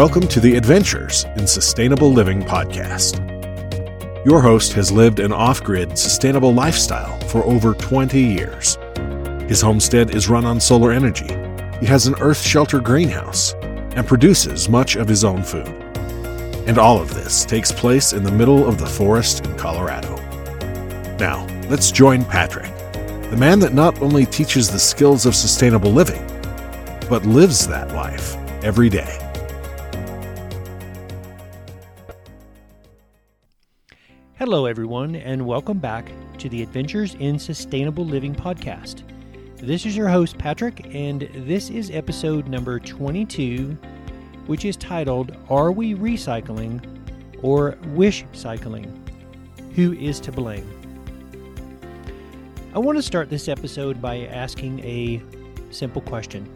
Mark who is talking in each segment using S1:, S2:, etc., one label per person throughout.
S1: Welcome to the Adventures in Sustainable Living podcast. Your host has lived an off grid, sustainable lifestyle for over 20 years. His homestead is run on solar energy. He has an earth shelter greenhouse and produces much of his own food. And all of this takes place in the middle of the forest in Colorado. Now, let's join Patrick, the man that not only teaches the skills of sustainable living, but lives that life every day.
S2: Hello, everyone, and welcome back to the Adventures in Sustainable Living podcast. This is your host, Patrick, and this is episode number 22, which is titled Are We Recycling or Wish Cycling? Who is to blame? I want to start this episode by asking a simple question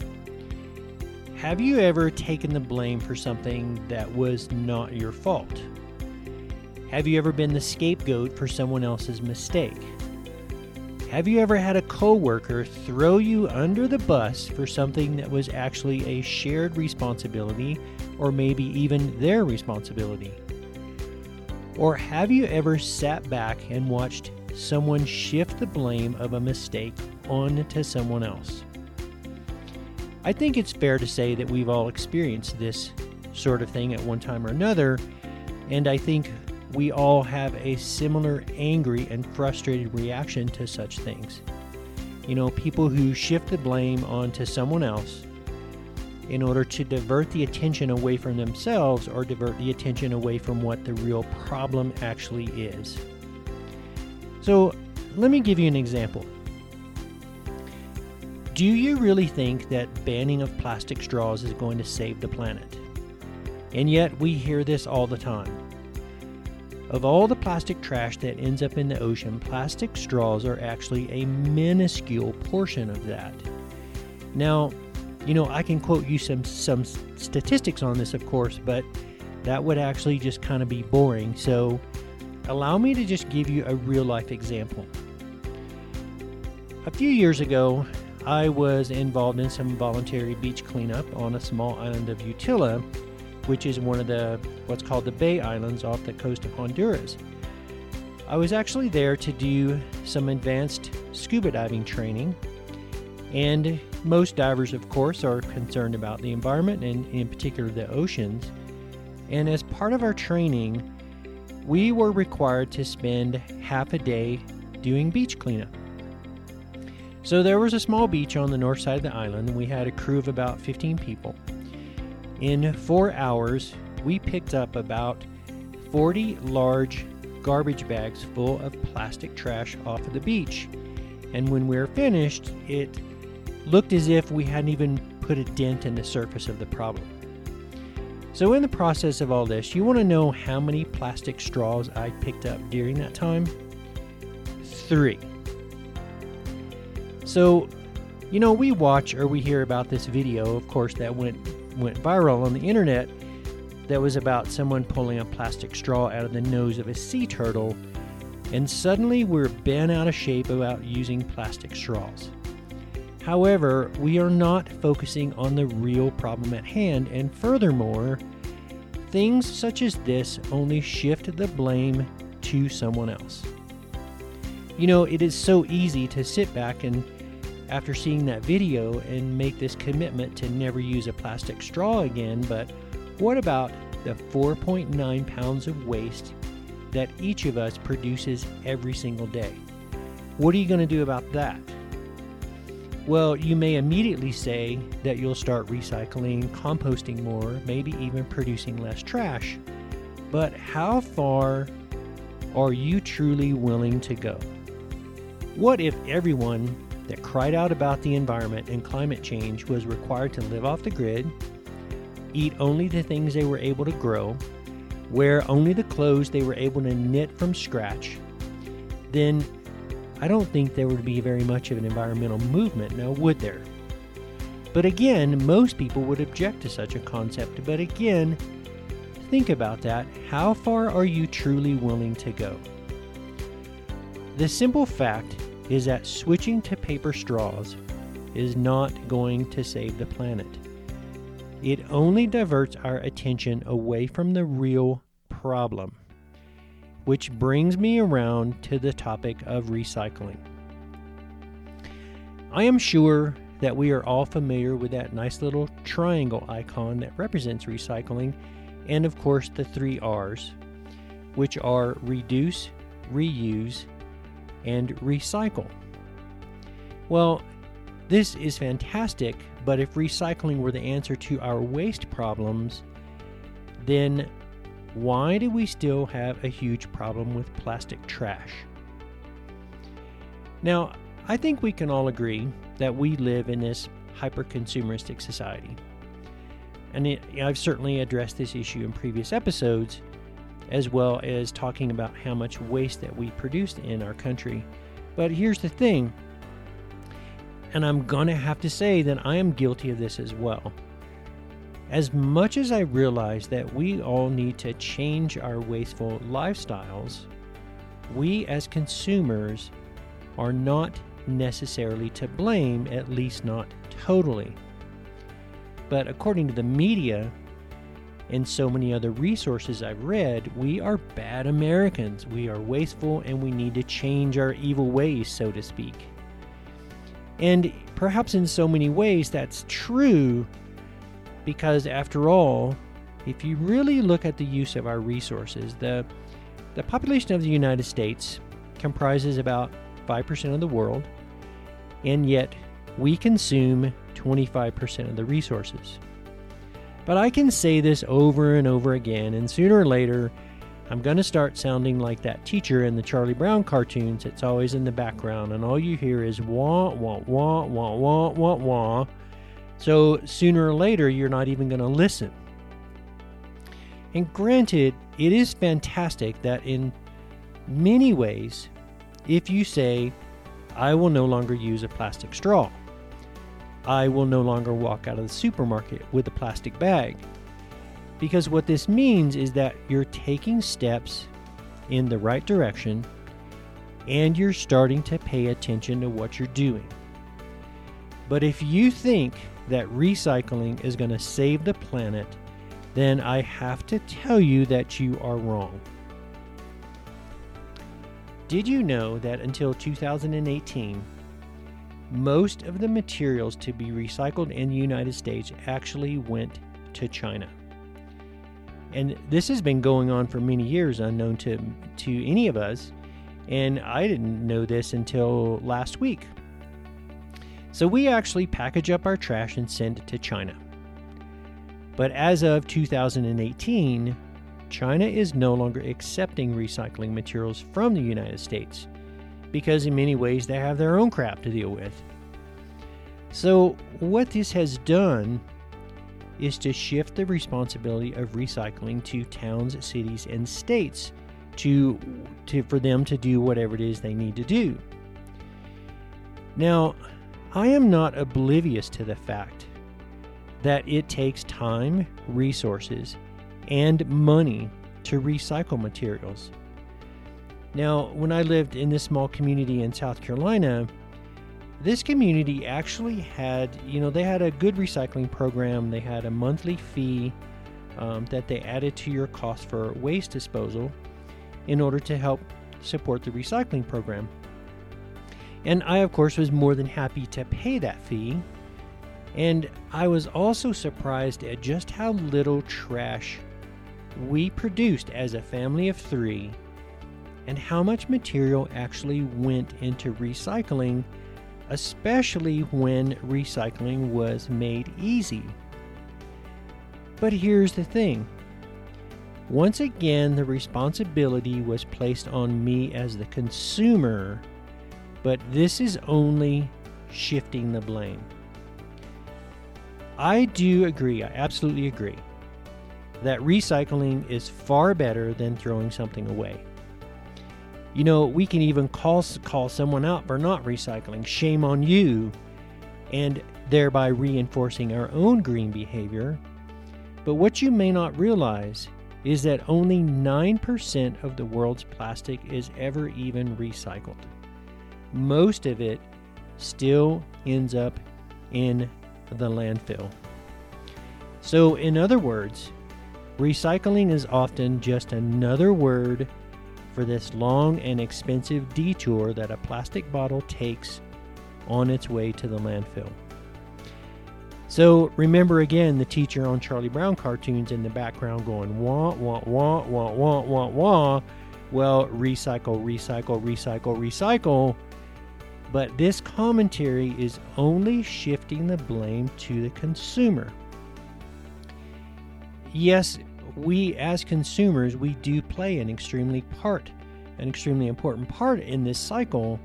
S2: Have you ever taken the blame for something that was not your fault? Have you ever been the scapegoat for someone else's mistake? Have you ever had a coworker throw you under the bus for something that was actually a shared responsibility or maybe even their responsibility? Or have you ever sat back and watched someone shift the blame of a mistake onto someone else? I think it's fair to say that we've all experienced this sort of thing at one time or another, and I think we all have a similar angry and frustrated reaction to such things. You know, people who shift the blame onto someone else in order to divert the attention away from themselves or divert the attention away from what the real problem actually is. So, let me give you an example. Do you really think that banning of plastic straws is going to save the planet? And yet, we hear this all the time. Of all the plastic trash that ends up in the ocean, plastic straws are actually a minuscule portion of that. Now, you know, I can quote you some some statistics on this, of course, but that would actually just kind of be boring. So, allow me to just give you a real life example. A few years ago, I was involved in some voluntary beach cleanup on a small island of Utila which is one of the what's called the Bay Islands off the coast of Honduras. I was actually there to do some advanced scuba diving training, and most divers, of course, are concerned about the environment and, in particular, the oceans. And as part of our training, we were required to spend half a day doing beach cleanup. So there was a small beach on the north side of the island, and we had a crew of about 15 people. In four hours, we picked up about 40 large garbage bags full of plastic trash off of the beach. And when we were finished, it looked as if we hadn't even put a dent in the surface of the problem. So, in the process of all this, you want to know how many plastic straws I picked up during that time? Three. So, you know, we watch or we hear about this video, of course, that went went viral on the internet that was about someone pulling a plastic straw out of the nose of a sea turtle, and suddenly we're bent out of shape about using plastic straws. However, we are not focusing on the real problem at hand, and furthermore, things such as this only shift the blame to someone else. You know, it is so easy to sit back and after seeing that video and make this commitment to never use a plastic straw again, but what about the 4.9 pounds of waste that each of us produces every single day? What are you going to do about that? Well, you may immediately say that you'll start recycling, composting more, maybe even producing less trash. But how far are you truly willing to go? What if everyone that cried out about the environment and climate change was required to live off the grid, eat only the things they were able to grow, wear only the clothes they were able to knit from scratch, then I don't think there would be very much of an environmental movement, now would there? But again, most people would object to such a concept. But again, think about that. How far are you truly willing to go? The simple fact is that switching to paper straws is not going to save the planet. it only diverts our attention away from the real problem. Which brings me around to the topic of recycling. I am sure that we are all familiar with that nice little triangle icon that represents recycling, and of course the three R's, which are reduce, reuse, and recycle. Well, this is fantastic, but if recycling were the answer to our waste problems, then why do we still have a huge problem with plastic trash? Now, I think we can all agree that we live in this hyper consumeristic society. And I've certainly addressed this issue in previous episodes, as well as talking about how much waste that we produce in our country. But here's the thing, and I'm going to have to say that I am guilty of this as well. As much as I realize that we all need to change our wasteful lifestyles, we as consumers are not necessarily to blame, at least not totally. But according to the media and so many other resources I've read, we are bad Americans. We are wasteful and we need to change our evil ways, so to speak. And perhaps in so many ways that's true because, after all, if you really look at the use of our resources, the, the population of the United States comprises about 5% of the world, and yet we consume 25% of the resources. But I can say this over and over again, and sooner or later, I'm going to start sounding like that teacher in the Charlie Brown cartoons. It's always in the background, and all you hear is wah, wah, wah, wah, wah, wah, wah. So sooner or later, you're not even going to listen. And granted, it is fantastic that in many ways, if you say, I will no longer use a plastic straw, I will no longer walk out of the supermarket with a plastic bag. Because what this means is that you're taking steps in the right direction and you're starting to pay attention to what you're doing. But if you think that recycling is going to save the planet, then I have to tell you that you are wrong. Did you know that until 2018, most of the materials to be recycled in the United States actually went to China? And this has been going on for many years, unknown to, to any of us. And I didn't know this until last week. So we actually package up our trash and send it to China. But as of 2018, China is no longer accepting recycling materials from the United States because, in many ways, they have their own crap to deal with. So, what this has done is to shift the responsibility of recycling to towns, cities, and states to, to for them to do whatever it is they need to do. Now, I am not oblivious to the fact that it takes time, resources, and money to recycle materials. Now, when I lived in this small community in South Carolina, this community actually had, you know, they had a good recycling program. They had a monthly fee um, that they added to your cost for waste disposal in order to help support the recycling program. And I, of course, was more than happy to pay that fee. And I was also surprised at just how little trash we produced as a family of three, and how much material actually went into recycling, especially when recycling was made easy. But here's the thing once again, the responsibility was placed on me as the consumer, but this is only shifting the blame. I do agree, I absolutely agree that recycling is far better than throwing something away. You know, we can even call call someone out for not recycling. Shame on you, and thereby reinforcing our own green behavior. But what you may not realize is that only 9% of the world's plastic is ever even recycled. Most of it still ends up in the landfill. So, in other words, recycling is often just another word for this long and expensive detour that a plastic bottle takes on its way to the landfill. So remember again the teacher on Charlie Brown cartoons in the background going wah wah wah wah wah wah wah. Well, recycle, recycle, recycle, recycle. But this commentary is only shifting the blame to the consumer. Yes, we as consumers, we do play an extremely part, an extremely important part in this cycle.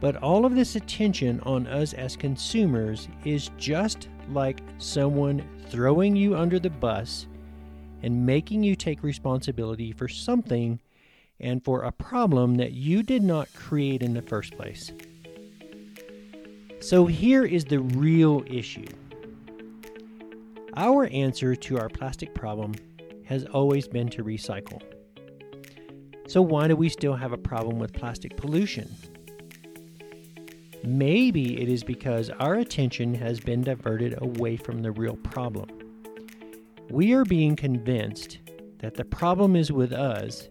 S2: But all of this attention on us as consumers is just like someone throwing you under the bus and making you take responsibility for something and for a problem that you did not create in the first place. So here is the real issue. Our answer to our plastic problem has always been to recycle. So, why do we still have a problem with plastic pollution? Maybe it is because our attention has been diverted away from the real problem. We are being convinced that the problem is with us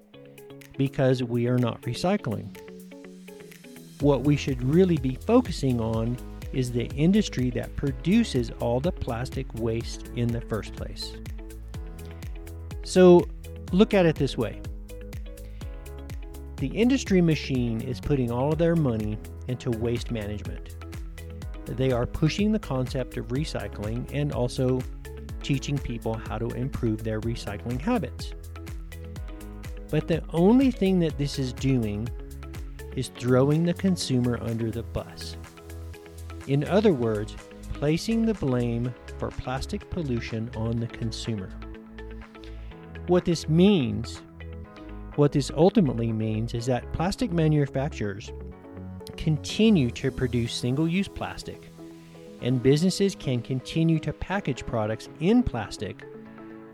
S2: because we are not recycling. What we should really be focusing on is the industry that produces all the plastic waste in the first place. So, look at it this way the industry machine is putting all of their money into waste management. They are pushing the concept of recycling and also teaching people how to improve their recycling habits. But the only thing that this is doing is throwing the consumer under the bus. In other words, placing the blame for plastic pollution on the consumer. What this means what this ultimately means is that plastic manufacturers continue to produce single use plastic, and businesses can continue to package products in plastic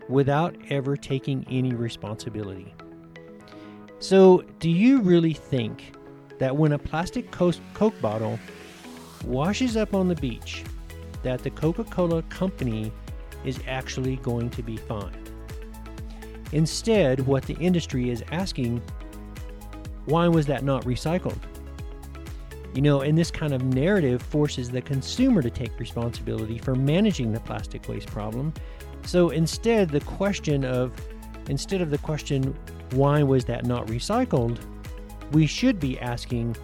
S2: without ever taking any responsibility. So, do you really think that when a plastic Coke bottle washes up on the beach, that the Coca Cola company is actually going to be fined? Instead, what the industry is asking, why was that not recycled? You know, and this kind of narrative forces the consumer to take responsibility for managing the plastic waste problem. So instead, the question of, instead of the question, why was that not recycled, we should be asking,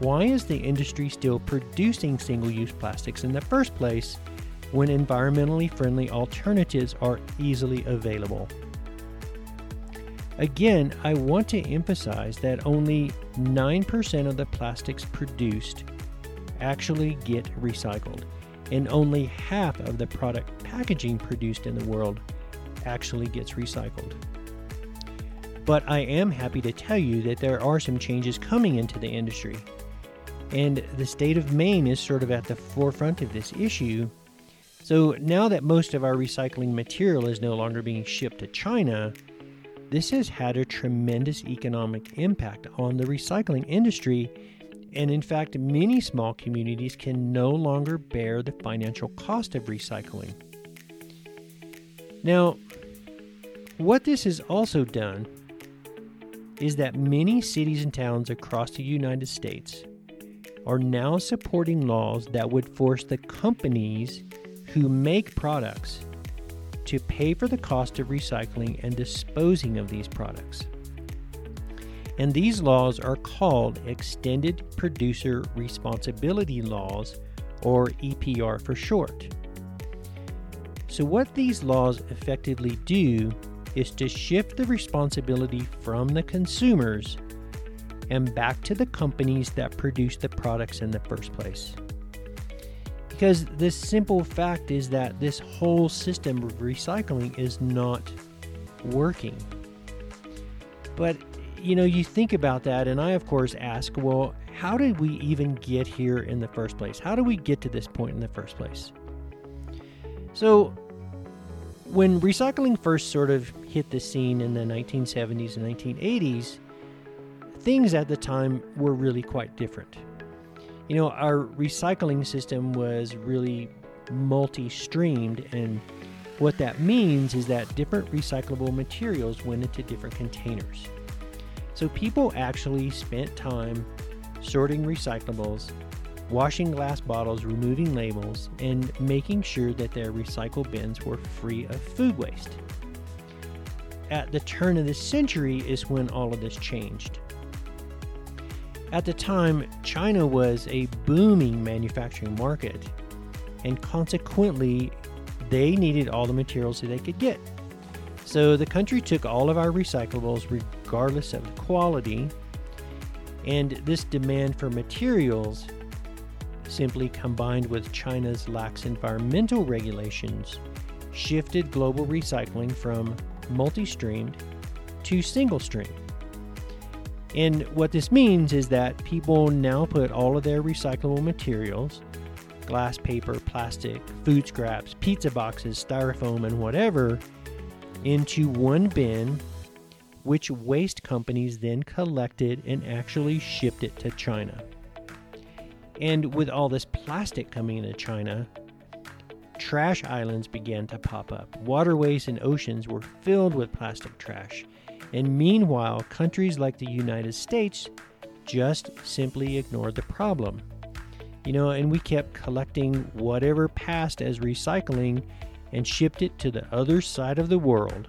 S2: why is the industry still producing single use plastics in the first place when environmentally friendly alternatives are easily available? Again, I want to emphasize that only 9% of the plastics produced actually get recycled, and only half of the product packaging produced in the world actually gets recycled. But I am happy to tell you that there are some changes coming into the industry. And the state of Maine is sort of at the forefront of this issue. So now that most of our recycling material is no longer being shipped to China, this has had a tremendous economic impact on the recycling industry, and in fact, many small communities can no longer bear the financial cost of recycling. Now, what this has also done is that many cities and towns across the United States are now supporting laws that would force the companies who make products to pay for the cost of recycling and disposing of these products. And these laws are called Extended Producer Responsibility Laws, or EPR for short. So, what these laws effectively do is to shift the responsibility from the consumers and back to the companies that produce the products in the first place. Because the simple fact is that this whole system of recycling is not working. But, you know, you think about that, and I, of course, ask, well, how did we even get here in the first place? How do we get to this point in the first place? So, when recycling first sort of hit the scene in the 1970s and 1980s, things at the time were really quite different you know, our recycling system was really multi streamed and what that means is that different recyclable materials went into different containers. So people actually spent time sorting recyclables, washing glass bottles, removing labels, and making sure that their recycle bins were free of food waste. At the turn of the century is when all of this changed. At the time, China was a booming manufacturing market, and consequently, they needed all the materials that they could get. So the country took all of our recyclables, regardless of quality, and this demand for materials, simply combined with China's lax environmental regulations, shifted global recycling from multi streamed to single stream. And what this means is that people now put all of their recyclable materials glass, paper, plastic, food scraps, pizza boxes, styrofoam, and whatever into one bin, which waste companies then collected and actually shipped it to China. And with all this plastic coming into China, trash islands began to pop up. Waterways and oceans were filled with plastic trash. And meanwhile, countries like the United States just simply ignored the problem. You know, and we kept collecting whatever passed as recycling and shipped it to the other side of the world.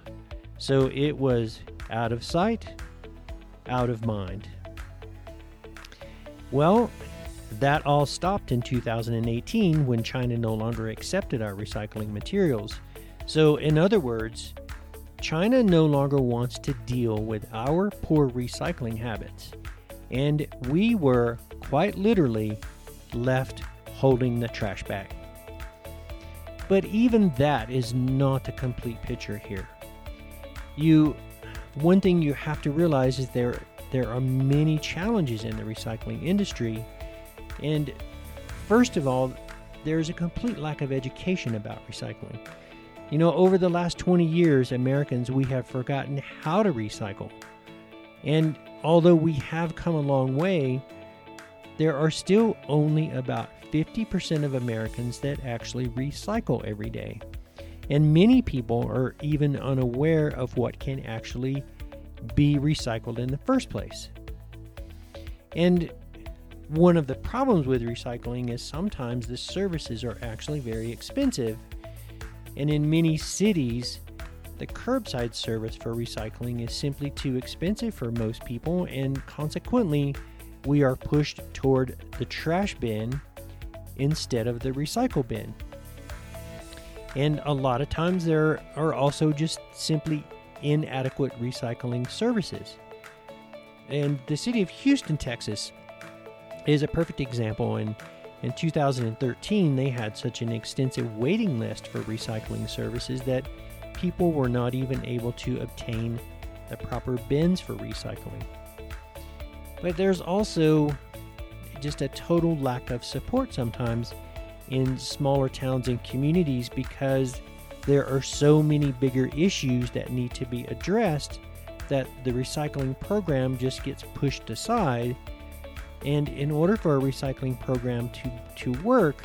S2: So it was out of sight, out of mind. Well, that all stopped in 2018 when China no longer accepted our recycling materials. So, in other words, China no longer wants to deal with our poor recycling habits. And we were quite literally left holding the trash bag. But even that is not the complete picture here. You one thing you have to realize is there there are many challenges in the recycling industry and first of all there's a complete lack of education about recycling. You know, over the last 20 years, Americans, we have forgotten how to recycle. And although we have come a long way, there are still only about 50% of Americans that actually recycle every day. And many people are even unaware of what can actually be recycled in the first place. And one of the problems with recycling is sometimes the services are actually very expensive. And in many cities, the curbside service for recycling is simply too expensive for most people, and consequently, we are pushed toward the trash bin instead of the recycle bin. And a lot of times there are also just simply inadequate recycling services. And the city of Houston, Texas is a perfect example. And in 2013, they had such an extensive waiting list for recycling services that people were not even able to obtain the proper bins for recycling. But there's also just a total lack of support sometimes in smaller towns and communities because there are so many bigger issues that need to be addressed that the recycling program just gets pushed aside. And in order for a recycling program to, to work,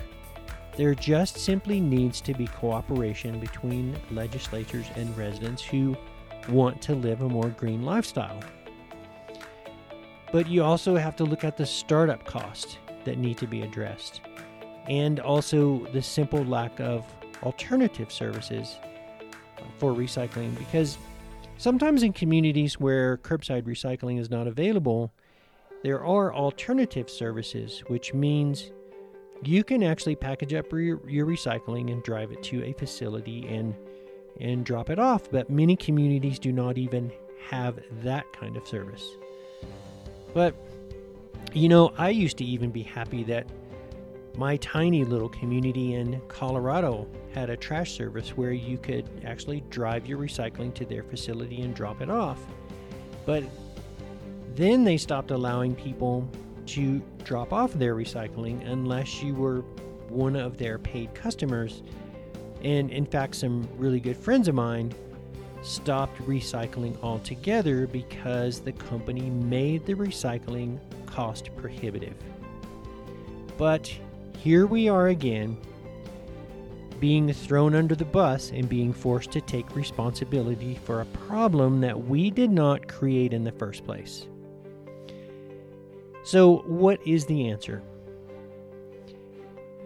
S2: there just simply needs to be cooperation between legislatures and residents who want to live a more green lifestyle. But you also have to look at the startup costs that need to be addressed, and also the simple lack of alternative services for recycling. Because sometimes in communities where curbside recycling is not available, there are alternative services, which means you can actually package up your, recycling and drive it to a facility and and drop it off. But many communities do not even have that kind of service. But, you know, I used to even be happy that my tiny little community in Colorado had a trash service where you could actually drive your recycling to their facility and drop it off. But then they stopped allowing people to drop off their recycling unless you were one of their paid customers. And in fact, some really good friends of mine stopped recycling altogether because the company made the recycling cost prohibitive. But here we are again. being thrown under the bus and being forced to take responsibility for a problem that we did not create in the first place. So, what is the answer?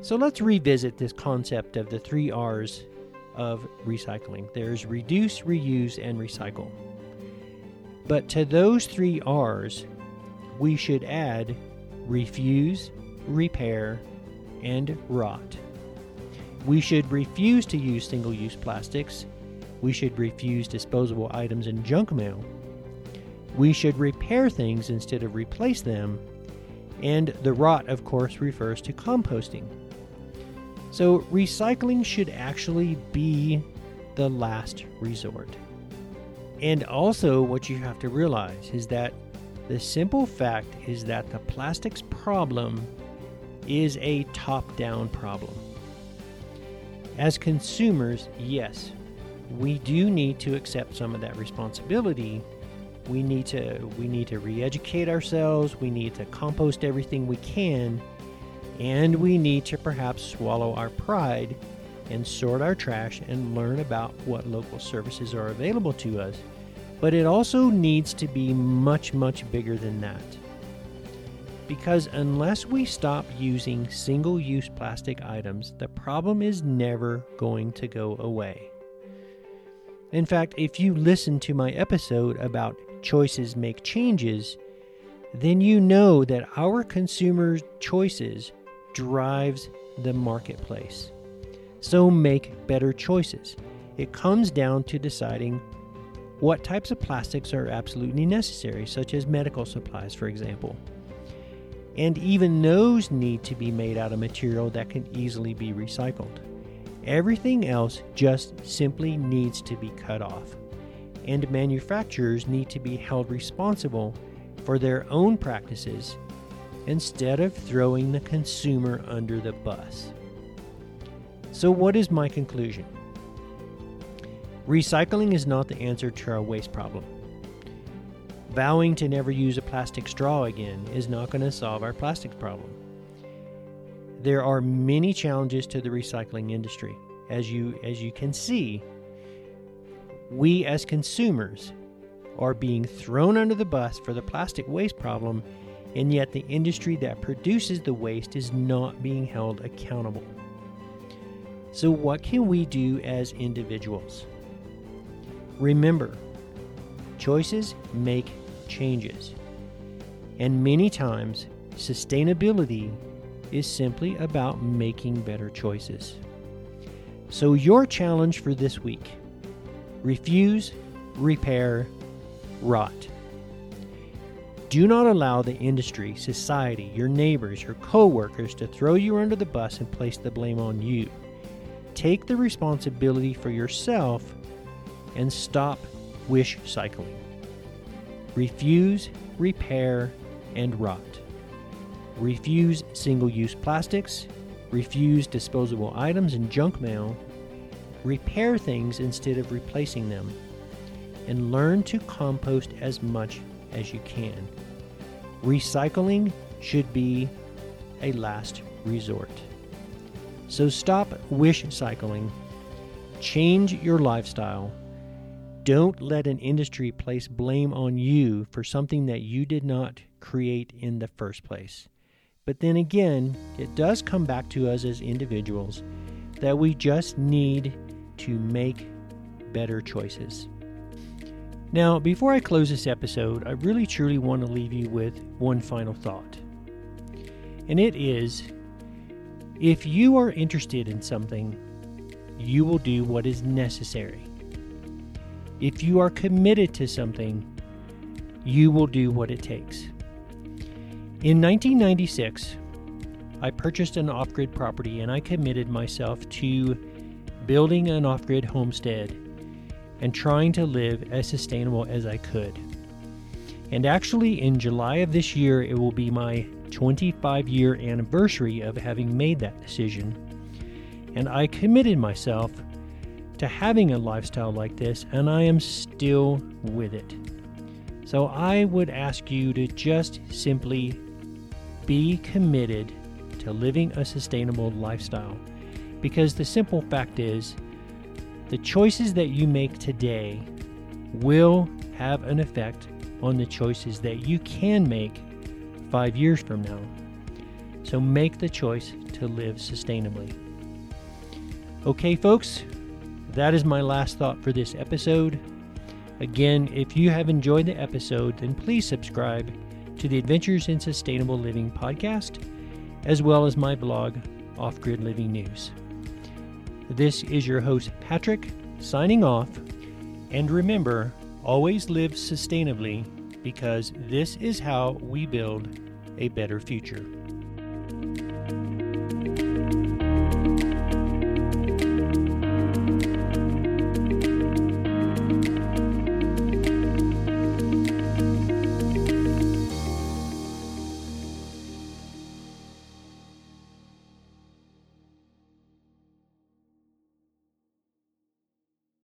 S2: So, let's revisit this concept of the three R's of recycling there's reduce, reuse, and recycle. But to those three R's, we should add refuse, repair, and rot. We should refuse to use single use plastics. We should refuse disposable items and junk mail. We should repair things instead of replace them. And the rot, of course, refers to composting. So, recycling should actually be the last resort. And also, what you have to realize is that the simple fact is that the plastics problem is a top down problem. As consumers, yes, we do need to accept some of that responsibility. We need to we need to re-educate ourselves, we need to compost everything we can, and we need to perhaps swallow our pride and sort our trash and learn about what local services are available to us. But it also needs to be much, much bigger than that. Because unless we stop using single use plastic items, the problem is never going to go away. In fact, if you listen to my episode about choices make changes, then you know that our consumer choices drives the marketplace. So make better choices. It comes down to deciding what types of plastics are absolutely necessary, such as medical supplies, for example and even those need to be made out of material that can easily be recycled. Everything else just simply needs to be cut off, and manufacturers need to be held responsible for their own practices instead of throwing the consumer under the bus. So, what is my conclusion? Recycling is not the answer to our waste problem. Vowing to never use a plastic straw again is not going to solve our plastics problem. There are many challenges to the recycling industry. As you as you can see, we as consumers are being thrown under the bus for the plastic waste problem, and yet the industry that produces the waste is not being held accountable. So, what can we do as individuals? Remember, choices make changes. And many times, sustainability is simply about making better choices. So, your challenge for this week refuse, repair, rot. Do not allow the industry, society, your neighbors, your coworkers to throw you under the bus and place the blame on you. Take the responsibility for yourself and stop wish cycling refuse, repair, and rot. Refuse single use plastics, refuse disposable items and junk mail, repair things instead of replacing them, and learn to compost as much as you can. Recycling should be a last resort. So stop wish cycling, change your lifestyle don't let an industry place blame on you for something that you did not create in the first place. But then again, it does come back to us as individuals that we just need to make better choices. Now, before I close this episode, I really truly want to leave you with one final thought. And it is if you are interested in something, you will do what is necessary if you are committed to something, you will do what it takes. In 1996, I purchased an off grid property and I committed myself to building an off grid homestead and trying to live as sustainable as I could. And actually, in July of this year, it will be my 25 year anniversary of having made that decision. And I committed myself to having a lifestyle like this, and I am still with it. So I would ask you to just simply be committed to living a sustainable lifestyle Because the simple fact is, the choices that you make today will have an effect on the choices that you can make five years from now. So make the choice to live sustainably. Okay, folks, that is my last thought for this episode. Again, if you have enjoyed the episode, then please subscribe to the Adventures in Sustainable Living podcast, as well as my blog, Off Grid Living News. This is your host, Patrick, signing off. And remember, always live sustainably because this is how we build a better future.